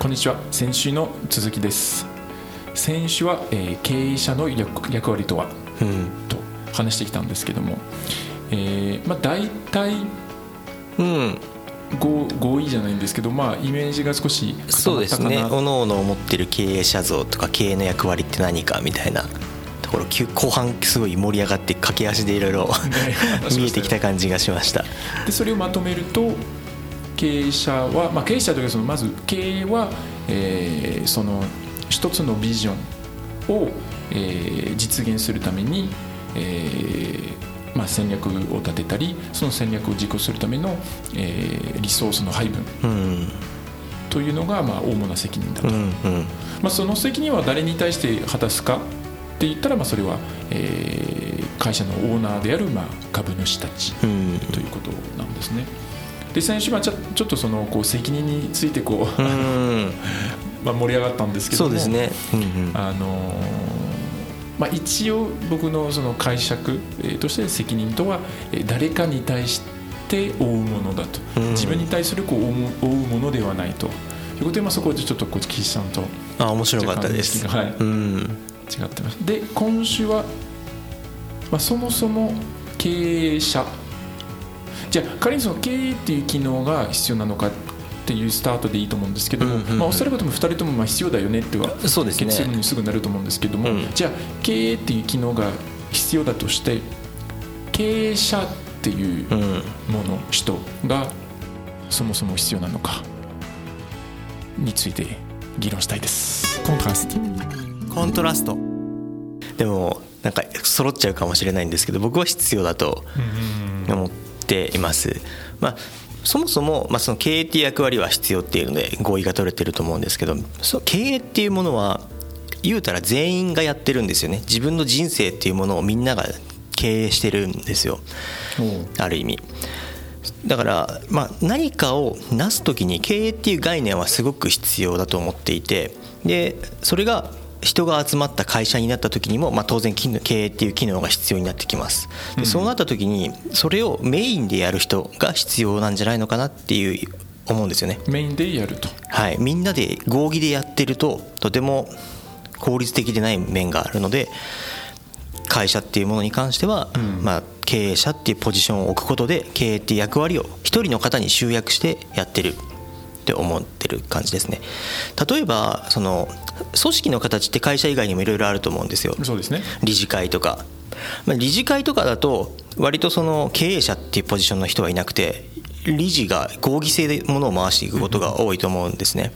こんにちは。先週の続きです。先週は、えー経営者の役役割とはうん。と話してきたんですけども、えーまあ、大体うん、合合意じゃないんですけど、まあ、イメージが少し固そうですね。おのおの持ってる経営者像とか経営の役割って何かみたいなところ急後半すごい盛り上がって駆け足でいろいろ 見えてきた感じがしました。でそれをまとめると経営者は、まあ、経営者というかそのまず経営は、えーその一つのビジョンを、えー実現するために、えーまあ、戦略を立てたりその戦略を実行するための、えーリソースの配分うん。というのが、まあ、主な責任だと、うんうん。まあ、その責任は誰に対して果たすかって言ったら、まあ、それは、えー会社のオーナーである、まあ、株主たちうん。ということなんですね。で先週はちょっとそのこう責任についてこう、うん。まあ、盛り上がったんですけども。そうですね。うんうん。あのーまあ、一応僕のその解釈、えーとして責任とは、えー誰かに対して負うものだと、うん。自分に対するこう負う負うものではないと。いうことで、まあ、そこでちょっとこう岸さんとあ面白かったです。はい。うん。違ってます。で今週は、まあ、そもそも経営者じゃあ仮にその経営っていう機能が必要なのかっていうスタートでいいと思うんですけども、うんうんうん。まあ、おっしゃることも2人ともまあ必要だよねってはそうですね。結論にすぐなると思うんですけども、うん。じゃあ経営っていう機能が必要だとして経営者っていううんもの人がそもそも必要なのかについて議論したいです。コントラスト。コントラスト。でもなんか揃っちゃうかもしれないんですけど僕は必要だと思っています。まあそもそも、まあ、その経営っていう役割は必要っていうので合意が取れてると思うんですけどその経営っていうものは言うたら全員がやってるんですよね。自分の人生っていうものをみんなが経営してるんですよ。ある意味。だから、まあ、何かを成す時に経営っていう概念はすごく必要だと思っていてでそれが人が集まった会社になった時にも、まあ、当然経営っていう機能が必要になってきます。でそうなった時にそれをメインでやる人が必要なんじゃないのかなっていう思うんですよね。メインでやると。はい、みんなで合議でやってるととても効率的でない面があるので会社っていうものに関しては、まあ、経営者っていうポジションを置くことで経営っていう役割を一人の方に集約してやってるって思ってる感じですね例えばその組織の形って会社以外にもいろいろあると思うんですよそうですね。理事会とか、まあ、理事会とかだと割とその経営者っていうポジションの人はいなくて理事が合議制で物を回していくことが多いと思うんですね。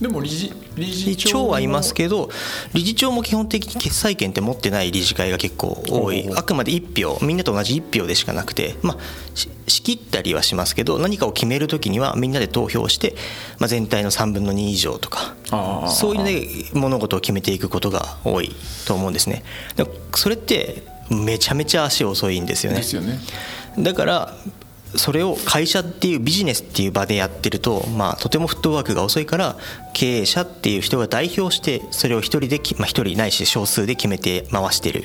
でも理事理理事長長はいますどけど理事長も基本的に決裁権って持ってない理事会が結構多い。あくまで1票。みんなと同じ1票でしかなくて、まあ、し仕切ったりはしますけど何かを決める時にはみんなで投票して、まあ、全体の3分の2以上とかそういうので物事を決めていくことが多いと思うんですね。でもそれってめちゃめちゃ足遅いんですよね。ですよね。だからそれを会社っていうビジネスっていう場でやってると、まあ、とてもフットワークが遅いから経営者っていう人が代表してそれを一人でき、まあ、一人ないし少数で決めて回してる。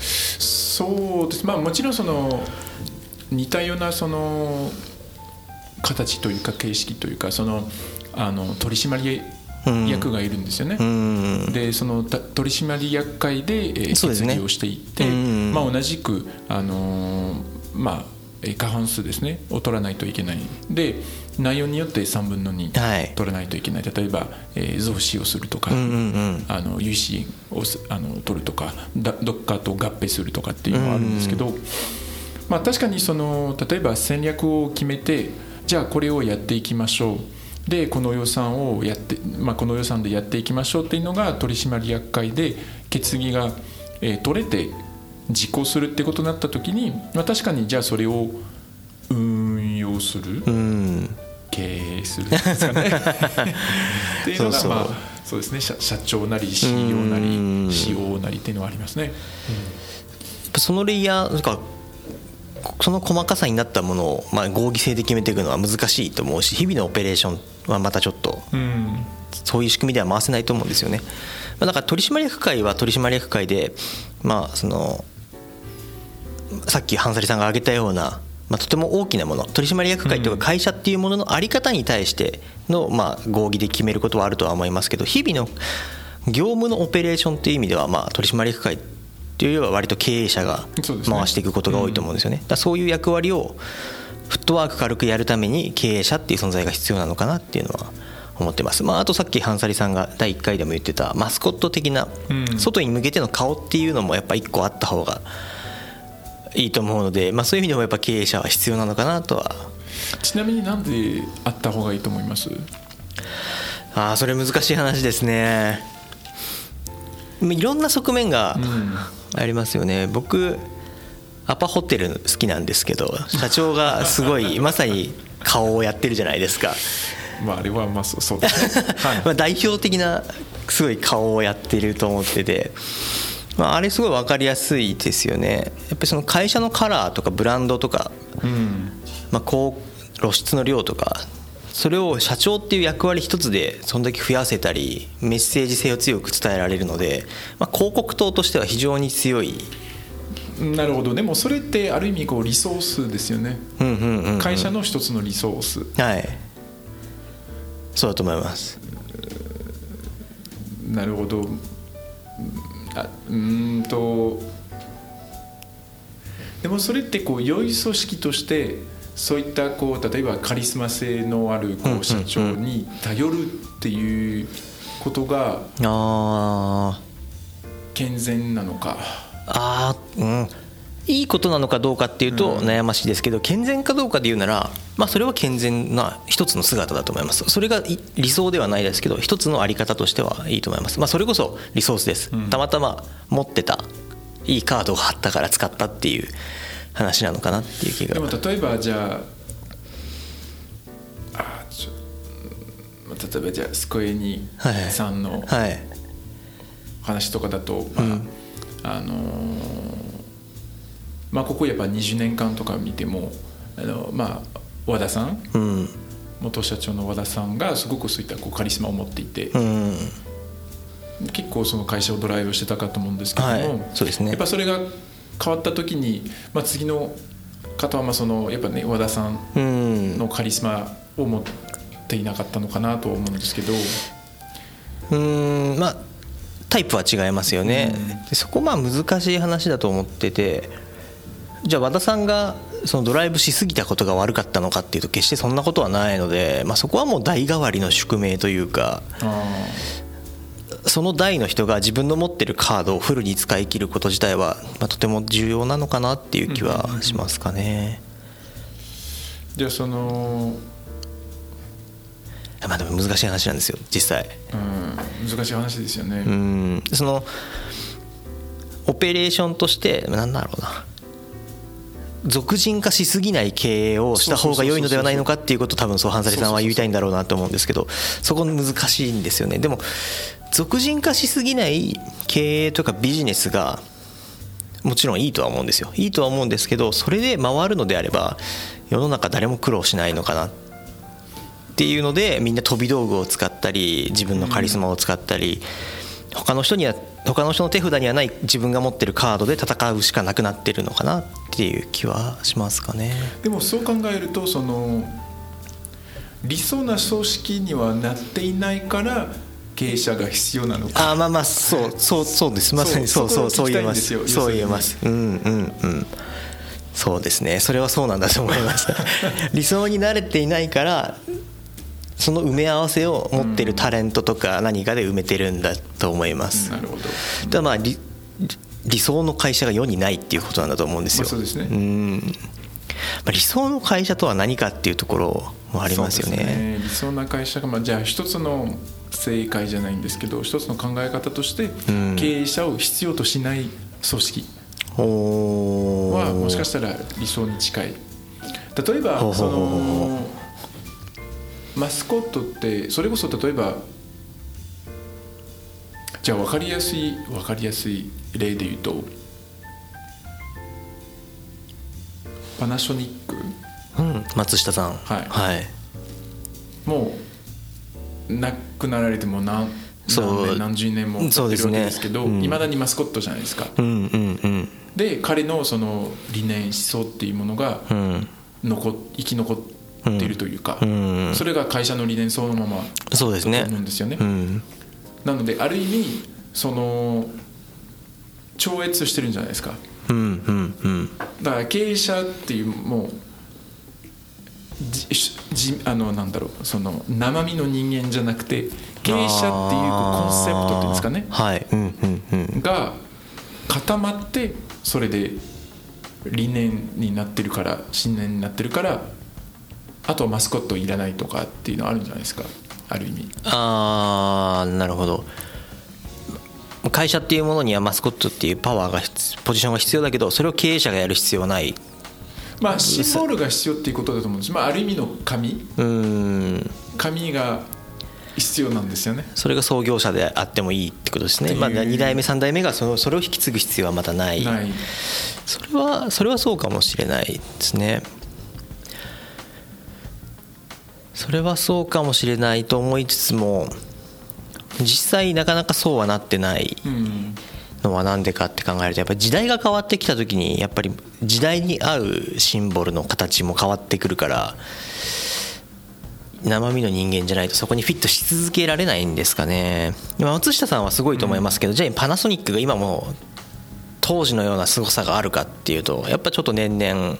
そうです。まあもちろんその似たようなその形というか形式というかそのあの取締役がいるんですよね。うん。でそのた取締役会で、決議をしていって、うん。まあ、同じく、あのーまあ、えー過半数ですねを取らないといけない。で内容によって3分の2はい。取らないといけない。例えば、えー増資をするとか、うんうんうん。あの融資をすあの取るとかだどっかと合併するとかっていうのはあるんですけど、まあ、確かにその例えば戦略を決めてじゃあこれをやっていきましょう。でこの予算をやって、まあ、この予算でやっていきましょうっていうのが取締役会で決議が、えー取れて実行するってことになった時に、まあ、確かにじゃあそれを運用する、うん。経営するんですかね。っていうのがまあそうですね。社社長なり CEO なりうん。COO なりっていうのはありますね。やっぱそのレイヤーなんかその細かさになったものを、まあ、合議制で決めていくのは難しいと思うし日々のオペレーションはまたちょっとうん。そういう仕組みでは回せないと思うんですよね。まあだから取締役会は取締役会で、まあ、そのさっき半リさんが挙げたようなまあ、とても大きなもの取締役会とか会社っていうものの在り方に対しての、まあ、合議で決めることはあるとは思いますけど日々の業務のオペレーションっていう意味では、まあ、取締役会っていうよりは割と経営者が回していくことが多いと思うんですよね。だそういう役割をフットワーク軽くやるために経営者っていう存在が必要なのかなっていうのは思ってます、まあ、あとさっきハンサリさんが第1回でも言ってたマスコット的な外に向けての顔っていうのもやっぱ1個あった方がいいと思うので、まあ、そういう意味でもやっぱ経営者は必要なのかなとは。ちなみになんであった方がいいと思います？ああそれ難しい話ですね。いろんな側面がありますよね、うん、僕アパホテル好きなんですけど社長がすごい まさに顔をやってるじゃないですか。まああれはまあそうですね、はい、まあ代表的なすごい顔をやってると思っててまあ、あれすごい分かりやすいですよね。やっぱりその会社のカラーとかブランドとか、うん。まあ、こう露出の量とかそれを社長っていう役割一つでそんだけ増やせたりメッセージ性を強く伝えられるので、まあ、広告塔としては非常に強い。なるほど。でもそれってある意味こうリソースですよね、うんうんうんうん、会社の一つのリソース。はい。そうだと思います。なるほどあうんと。でもそれってこう良い組織としてそういったこう例えばカリスマ性のあるこう社長に頼るっていうことが健全なのか。あうんいいことなのかどうかっていうと悩ましいですけど健全かどうかで言うなら、まあ、それは健全な一つの姿だと思います。それが理想ではないですけど一つの在り方としてはいいと思います、まあ、それこそリソースです。たまたま持ってたいいカードがあったから使ったっていう話なのかなっていう気が。でも例えばじゃああちょ例えばじゃあスコエニさんの話とかだと、まあ、あのーまあ、ここやっぱ20年間とか見てもあの、まあ、和田さん、うん、元社長の和田さんがすごくそういったこうカリスマを持っていて、うん、結構その会社をドライブしてたかと思うんですけども、はい、そうですね、やっぱそれが変わった時に、まあ、次の方はまあそのやっぱね和田さんのカリスマを持っていなかったのかなとは思うんですけど。うんまあタイプは違いますよね、うん、そこまあ難しい話だと思っててじゃあ和田さんがそのドライブしすぎたことが悪かったのかっていうと決してそんなことはないので、まあ、そこはもう代替わりの宿命というかその代の人が自分の持ってるカードをフルに使い切ること自体は、まあ、とても重要なのかなっていう気はしますかね。じゃあそのまあでも難しい話なんですよ実際。うん難しい話ですよね。うんそのオペレーションとしてなんだろうな俗人化しすぎない経営をした方が良いのではないのかっていうことを多分そうハンサリさんは言いたいんだろうなと思うんですけどそこ難しいんですよね。でも俗人化しすぎない経営とかビジネスがもちろんいいとは思うんですよ。いいとは思うんですけどそれで回るのであれば世の中誰も苦労しないのかなっていうのでみんな飛び道具を使ったり自分のカリスマを使ったり他の人には他の人の手札にはない自分が持ってるカードで戦うしかなくなってるのかなっていう気はしますかね。でもそう考えるとその理想な組織にはなっていないから経営者が必要なのか。あまあまあそうそうそうです。まさにそうそうそう言えます。そう言えます。うんうんうん。そうですね。それはそうなんだと思います。理想に慣れていないからその埋め合わせを持ってるタレントとか何かで埋めてるんだと思います。なるほどだまあ理理想の会社が世にないっていうことなんだと思うんですよ。まあ、そうですねうんまあ、理想の会社とは何かっていうところもありますよね。ね理想な会社が、まあ、じゃあ一つの正解じゃないんですけど一つの考え方として経営者を必要としない組織はもしかしたら理想に近い。例えばそのマスコットってそれこそ例えばじゃあ分かりやすい分かりやすい例で言うとパナソニック、うん、松下さん。はい、はい、もう亡くなられても何何年何十年も経ってるわけですけどいま、ねうん、だにマスコットじゃないですか、うんうんうん、で彼のその理念思想っていうものが、うん。残生き残っているというか、うん。それが会社の理念そのままそうですね。だと思うんですよね。うん。なのである意味その超越してるんじゃないですか。うんうんうん。だから経営者っていうもうじじあのなんだろうその生身の人間じゃなくて経営者っていうコンセプトっていうんですかね。はい。うんうんうん。が固まってそれで理念になってるから信念になってるからあとはマスコットいらないとかっていうのはあるんじゃないですか？ある意味。ああなるほど。会社っていうものにはマスコットっていうパワーが必ポジションが必要だけどそれを経営者がやる必要はない。まあシンボルが必要っていうことだと思うんです、まあ、ある意味の紙うーん。紙が必要なんですよね。それが創業者であってもいいってことですね、まあ、2代目3代目がそのそれを引き継ぐ必要はまたない。ない。それはそれはそうかもしれないですねそれはそうかもしれないと思いつつも実際なかなかそうはなってないうん。のは何でかって考えるとやっぱり時代が変わってきた時にやっぱり時代に合うシンボルの形も変わってくるから生身の人間じゃないとそこにフィットし続けられないんですかね。今松下さんはすごいと思いますけど、じゃあパナソニックが今も当時のような凄さがあるかっていうとやっぱちょっと年々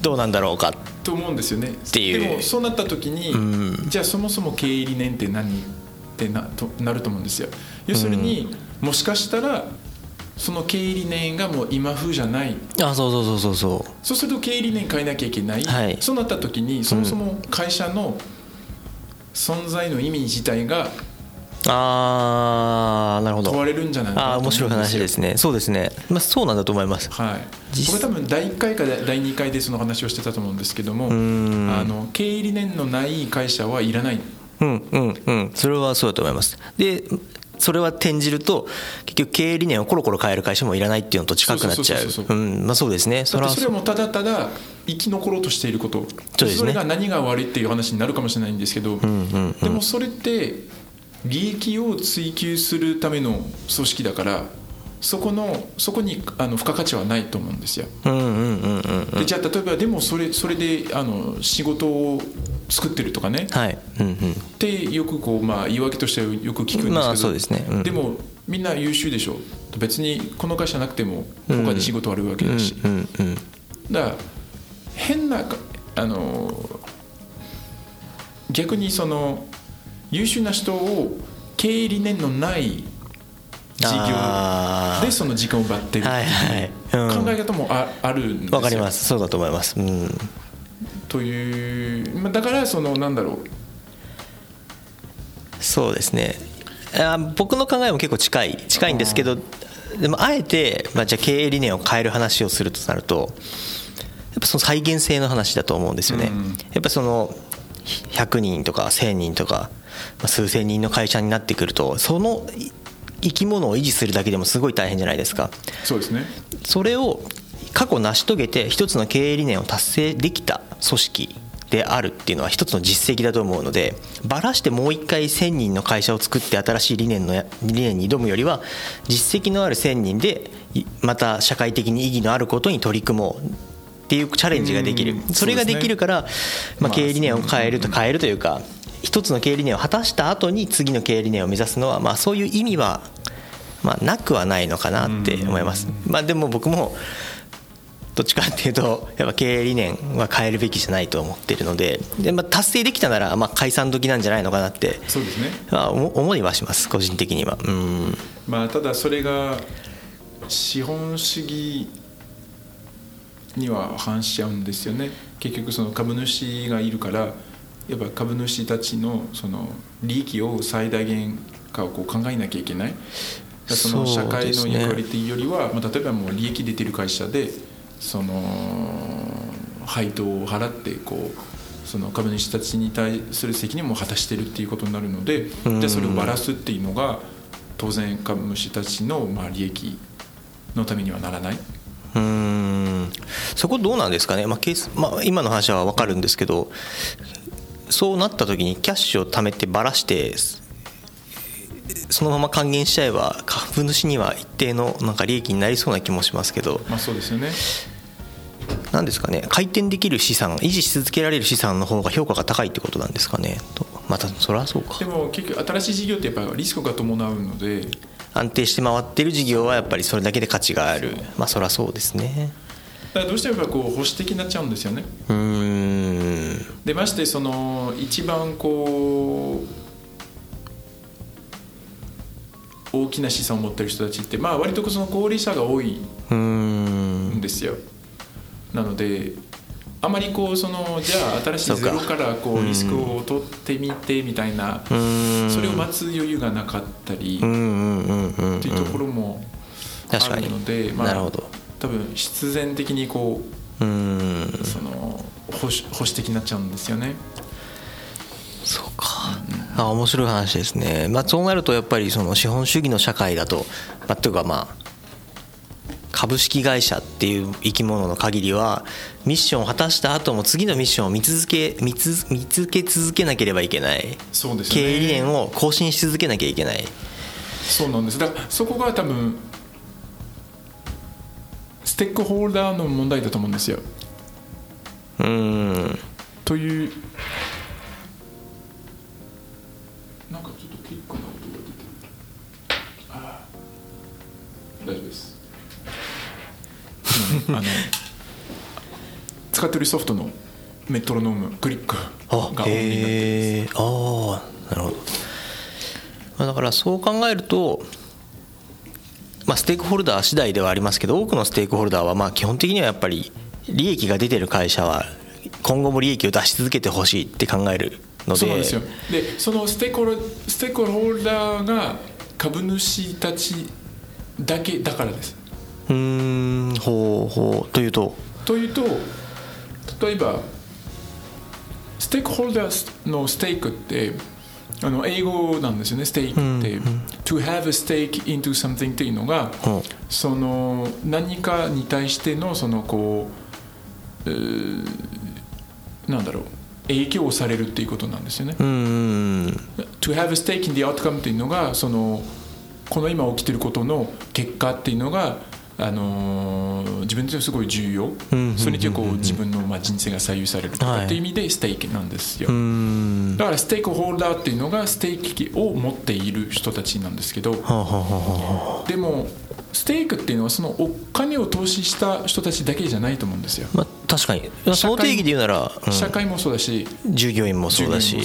どうなんだろうか。と思うんですよね。ていう。でもそうなった時に、うん。じゃあそもそも経営理念って何ってなとなると思うんですよ。要するに、もしかしたらその経営理念がもう今風じゃない。あそうそうそうそうそう。そうすると経営理念変えなきゃいけない、はい。そうなった時にそもそも会社の存在の意味自体があーなるほど。問われるんじゃないかなあー面白い話ですね。そうですね、まあ、そうなんだと思います。はい、実僕は多分第1回か第2回でその話をしてたと思うんですけどもん。あの経営理念のない会社はいらない。うんうんうん。それはそうだと思います。でそれは転じると結局経営理念をコロコロ変える会社もいらないっていうのと近くなっちゃそうそうんまあそうですね。それはそれはもうただただ生き残ろうとしていること。それが何が悪いっていう話になるかもしれないんですけど、でもそれって利益を追求するための組織だからそこのそこにあの付加価値はないと思うんですよ。じゃあ例えばでもそれそれであの仕事を作ってるとかね。はい。うんうん。ってよくこう、まあ、言い訳としてはよく聞くんですけど、まあそうですね。うん。でもみんな優秀でしょ。別にこの会社なくても他で仕事あるわけだし、うんうん。だから変なかあの逆にその優秀な人を経営理念のない事業でその時間を奪ってるってはいはい。う考え方もああるんですよ。わかります。そうだと思います。うん。というまあだからそのなんだろう。そうですね。あ僕の考えも結構近い近いんですけどでもあえて、まあ、じゃあ経営理念を変える話をするとなるとやっぱその再現性の話だと思うんですよね、うん。やっぱその100人とか1000人とかまあ数千人の会社になってくるとそのい生き物を維持するだけでもすごい大変じゃないですか。そうですね。それを過去成し遂げて一つの経営理念を達成できた組織であるっていうのは一つの実績だと思うのでばらしてもう一回1,000人の会社を作って新しい理念のや理念に挑むよりは実績のある1,000人でいまた社会的に意義のあることに取り組もうっていうチャレンジができる。うん。それができるから、まあ、まあ経営理念を変えると変えるというか一つの経営理念を果たした後に次の経営理念を目指すのは、まあ、そういう意味は、まあ、なくはないのかなって思います。まあ、でも僕もどっちかっていうとやっぱ経営理念は変えるべきじゃないと思ってるのでで、まあ、達成できたならまあ解散時なんじゃないのかなって、そうですね。まあ、思思いはします個人的には。うん。まあただそれが資本主義には反しちゃうんですよね。結局その株主がいるからやっぱ株主たちのその利益を最大限化をこう考えなきゃいけない。その社会の役割っていうよりは、まあ、例えばもう利益出てる会社でその配当を払ってこうその株主たちに対する責任も果たしてるっていうことになるのでじゃあそれをばらすっていうのが当然株主たちのまあ利益のためにはならない。うん。そこどうなんですかね、まあケースまあ、今の話は分かるんですけどそうなった時にキャッシュを貯めてばらしてそのまま還元しちゃえば株主には一定のなんか利益になりそうな気もしますけど。まあそうですよね。何ですかね。回転できる資産維持し続けられる資産の方が評価が高いってことなんですかね。とまたそれはそうか。でも結局新しい事業ってやっぱリスクが伴うので安定して回ってる事業はやっぱりそれだけで価値がある。まあそりゃそうですね。だからどうしてもやっぱこう保守的になっちゃうんですよね。うーん。でましてその一番こう大きな資産を持ってる人たちってまあ割とその高齢者が多いんですよ。なのであまりこうそのじゃあ新しいゼロか。らこうリスクを取ってみてみたいなそれを待つ余裕がなかったりっていうところもあるので、まあなるほど。多分必然的にこうその保守保守的になっちゃうんですよね。そうか。あ面白い話ですね、まあ、そうなるとやっぱりその資本主義の社会だと、まあ、というかまあ株式会社っていう生き物の限りはミッションを果たした後も次のミッションを見続け見つ見つけ続けなければいけない。そうですよね。経営理念を更新し続けなきゃいけない。そうなんです。だからそこが多分ステークホルダーの問題だと思うんですよ。うーん。というあの使ってるソフトのメトロノームクリックがオンになってあああなるほど、まあ、だからそう考えると、まあ、ステークホルダー次第ではありますけど多くのステークホルダーはまあ基本的にはやっぱり利益が出てる会社は今後も利益を出し続けてほしいって考えるので。そうですよ。でそのステークホルステークホルダーが株主たちだけだからですうーんほうほう。というと？というと例えばステークホルダーのステークってあの英語なんですよね。ステークって、to have a stake into something っていうのが、ほう。その何かに対してのそのこううーなんだろう。影響をされるっていうことなんですよね。うーん。To have a stake in the outcome っていうのがそのこの今起きてることの結果っていうのが、あのー自分にとってすごい重要、んそれによってこう自分のまあ人生が左右されるとかっていう意味でステーキなんですよ、うーん。だからステークホルダーっていうのがステーキを持っている人たちなんですけどでもステークっていうのはそのお金を投資した人たちだけじゃないと思うんですよ、まあ確かに。その定義で言うなら、うん。社会もそうだし。従業員もそうだし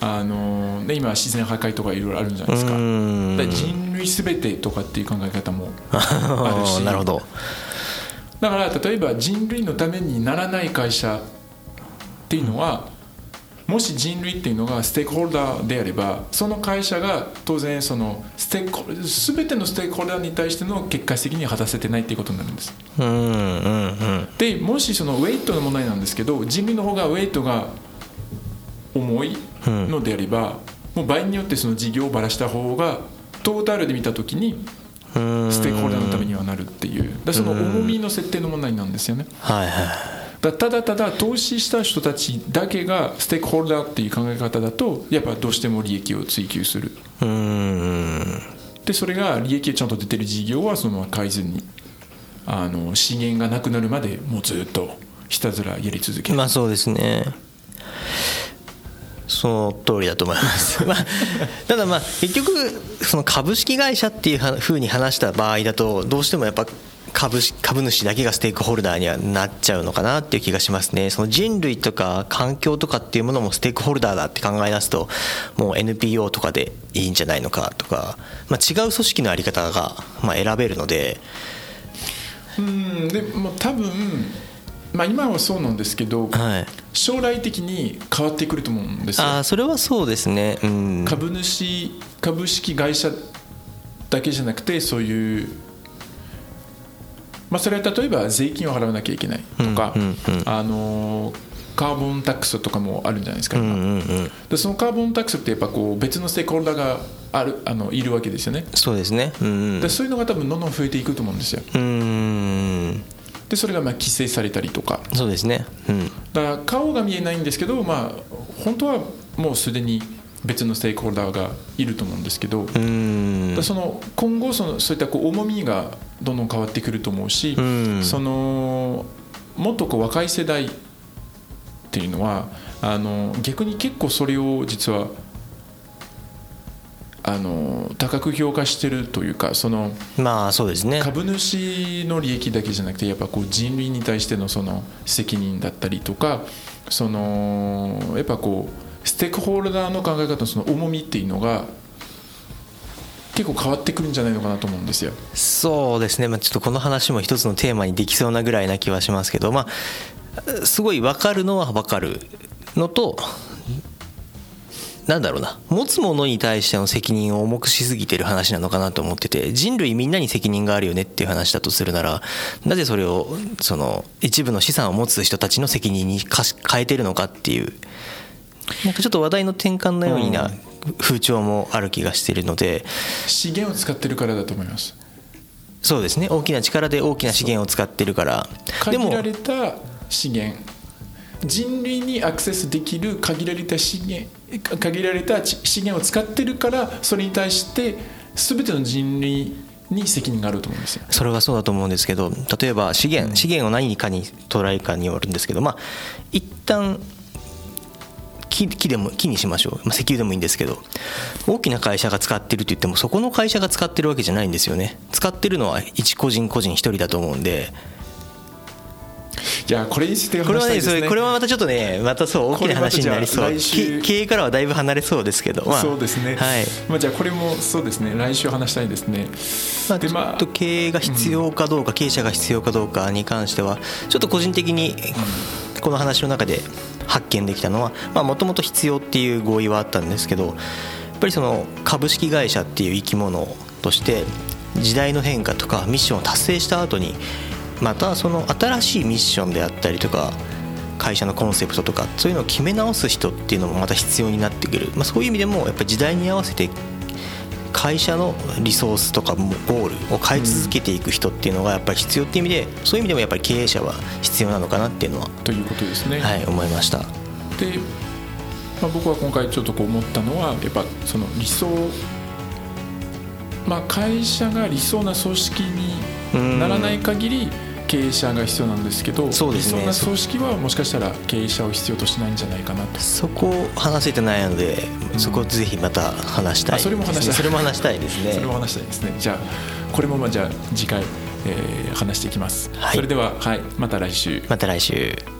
あのね、今自然破壊とかいろいろあるんじゃないですか。人類すべてとかっていう考え方も あるし。なるほど。だから例えば人類のためにならない会社っていうのは、もし人類っていうのがステークホルダーであればその会社が当然そのステークホル全てのステークホルダーに対しての結果責任を果たせてないっていうことになるんです。うんうんうん。でもしそのウェイトの問題なんですけど人類の方がウェイトが重いのであれば、もう場合によってその事業をばらした方がトータルで見た時にうん。ステークホルダーのためにはなるっていう。だその重みの設定の問題なんですよね。はいはい。だただただ投資した人たちだけがステークホルダーっていう考え方だとやっぱどうしても利益を追求する。うーん。でそれが利益がちゃんと出てる事業はそのまま変えずにあの資源がなくなるまでもうずっとひたすらやり続ける、まあそうですねその通りだと思います、まあ、ただまあ結局その株式会社っていうふうに話した場合だとどうしてもやっぱ株株主だけがステークホルダーにはなっちゃうのかなっていう気がしますね。その人類とか環境とかっていうものもステークホルダーだって考え出すともう NPO とかでいいんじゃないのかとか、まあ、違う組織の在り方がまあ選べるので。うんでも多分まあ今はそうなんですけど、はい。将来的に変わってくると思うんですよ。ああそれはそうですね。うん。株主株式会社だけじゃなくてそういう、まあ、それは例えば税金を払わなきゃいけないとか、うんうんうん。あのカーボンタックスとかもあるんじゃないですか、今。うんうんうん。でそのカーボンタックスってやっぱこう別のステークホルダーがあるあのいるわけですよね。そうですね。うんうん。でそういうのが多分どんどん増えていくと思うんですよ。うーんでそれがまあ規制されたりとか。そうですね。うん。だから顔が見えないんですけど、まあ、本当はもうすでに別のステークホルダーがいると思うんですけど、うーん。だその今後そのそういったこう重みがどんどん変わってくると思うし、うん。そのもっとこう若い世代っていうのはあの逆に結構それを実はあの高く評価してるというかそのまあそうですね株主の利益だけじゃなくてやっぱこう人類に対してのその責任だったりとかそのやっぱこうステークホルダーの考え方のその重みっていうのが結構変わってくるんじゃないのかなと思うんですよ。そうですね、まあ、ちょっとこの話も一つのテーマにできそうなぐらいな気はしますけど、まあ、すごい分かるのは分かるのとなんだろうな。持つものに対しての責任を重くしすぎてる話なのかなと思ってて人類みんなに責任があるよねっていう話だとするならなぜそれをその一部の資産を持つ人たちの責任に変えてるのかっていうなんかちょっと話題の転換のような風潮もある気がしているので、資源を使ってるからだと思います。そうですね。大きな力で大きな資源を使ってるから。限られた資源人類にアクセスできる限られた資源限られた資源を使ってるからそれに対して全ての人類に責任があると思うんですよ。それはそうだと思うんですけど例えば資源資源を何かに捉えるかによるんですけどまあ一旦木木でも木にしましょう、まあ、石油でもいいんですけど大きな会社が使ってると言ってもそこの会社が使ってるわけじゃないんですよね。使ってるのは一個人個人一人だと思うんでいやこれについてこれはねこれはまたちょっとねまたそう大きな話になりそう。経営からはだいぶ離れそうですけど、まあ、そうですね、はい。まあ、じゃあこれもそうですね。来週話したいですね、まあ、ちょっと経営が必要かどうか、うん、経営者が必要かどうかに関してはちょっと個人的にこの話の中で発見できたのはもともと必要っていう合意はあったんですけどやっぱりその株式会社っていう生き物として時代の変化とかミッションを達成した後にまたその新しいミッションであったりとか会社のコンセプトとかそういうのを決め直す人っていうのもまた必要になってくる、まあ、そういう意味でもやっぱり時代に合わせて会社のリソースとかゴールを変え続けていく人っていうのがやっぱり必要っていう意味でそういう意味でもやっぱり経営者は必要なのかなっていうのはということですね。はい思いました。で、まあ、僕は今回ちょっとこう思ったのはやっぱその理想まあ会社が理想な組織にならない限り経営者が必要なんですけどそうです、ね、理想な組織はもしかしたら経営者を必要としないんじゃないかなと。そこを話せてないので、うん、そこをぜひまた話したい、ね、それも話したい。それも話したいですね。それも話したいですね。じゃあこれもまあじゃあ次回、えー、話していきます、はい、それでははい。また来週。また来週